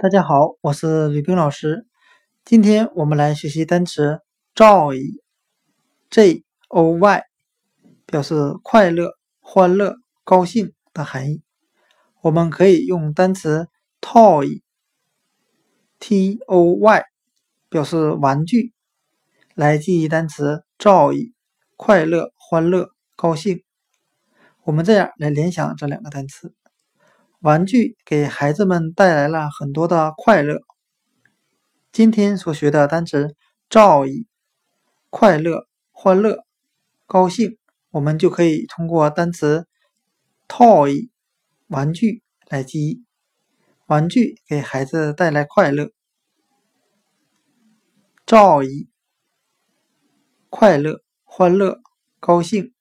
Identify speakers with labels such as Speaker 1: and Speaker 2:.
Speaker 1: 大家好，我是吕冰老师。今天我们来学习单词 “joy”，J O Y，表示快乐、欢乐、高兴的含义。我们可以用单词 “toy”，T O Y，表示玩具，来记忆单词 “joy”，快乐、欢乐、高兴。我们这样来联想这两个单词。玩具给孩子们带来了很多的快乐。今天所学的单词 “joy”，快乐、欢乐、高兴，我们就可以通过单词 “toy” 玩具来记忆。玩具给孩子带来快乐，joy 快乐、欢乐、高兴。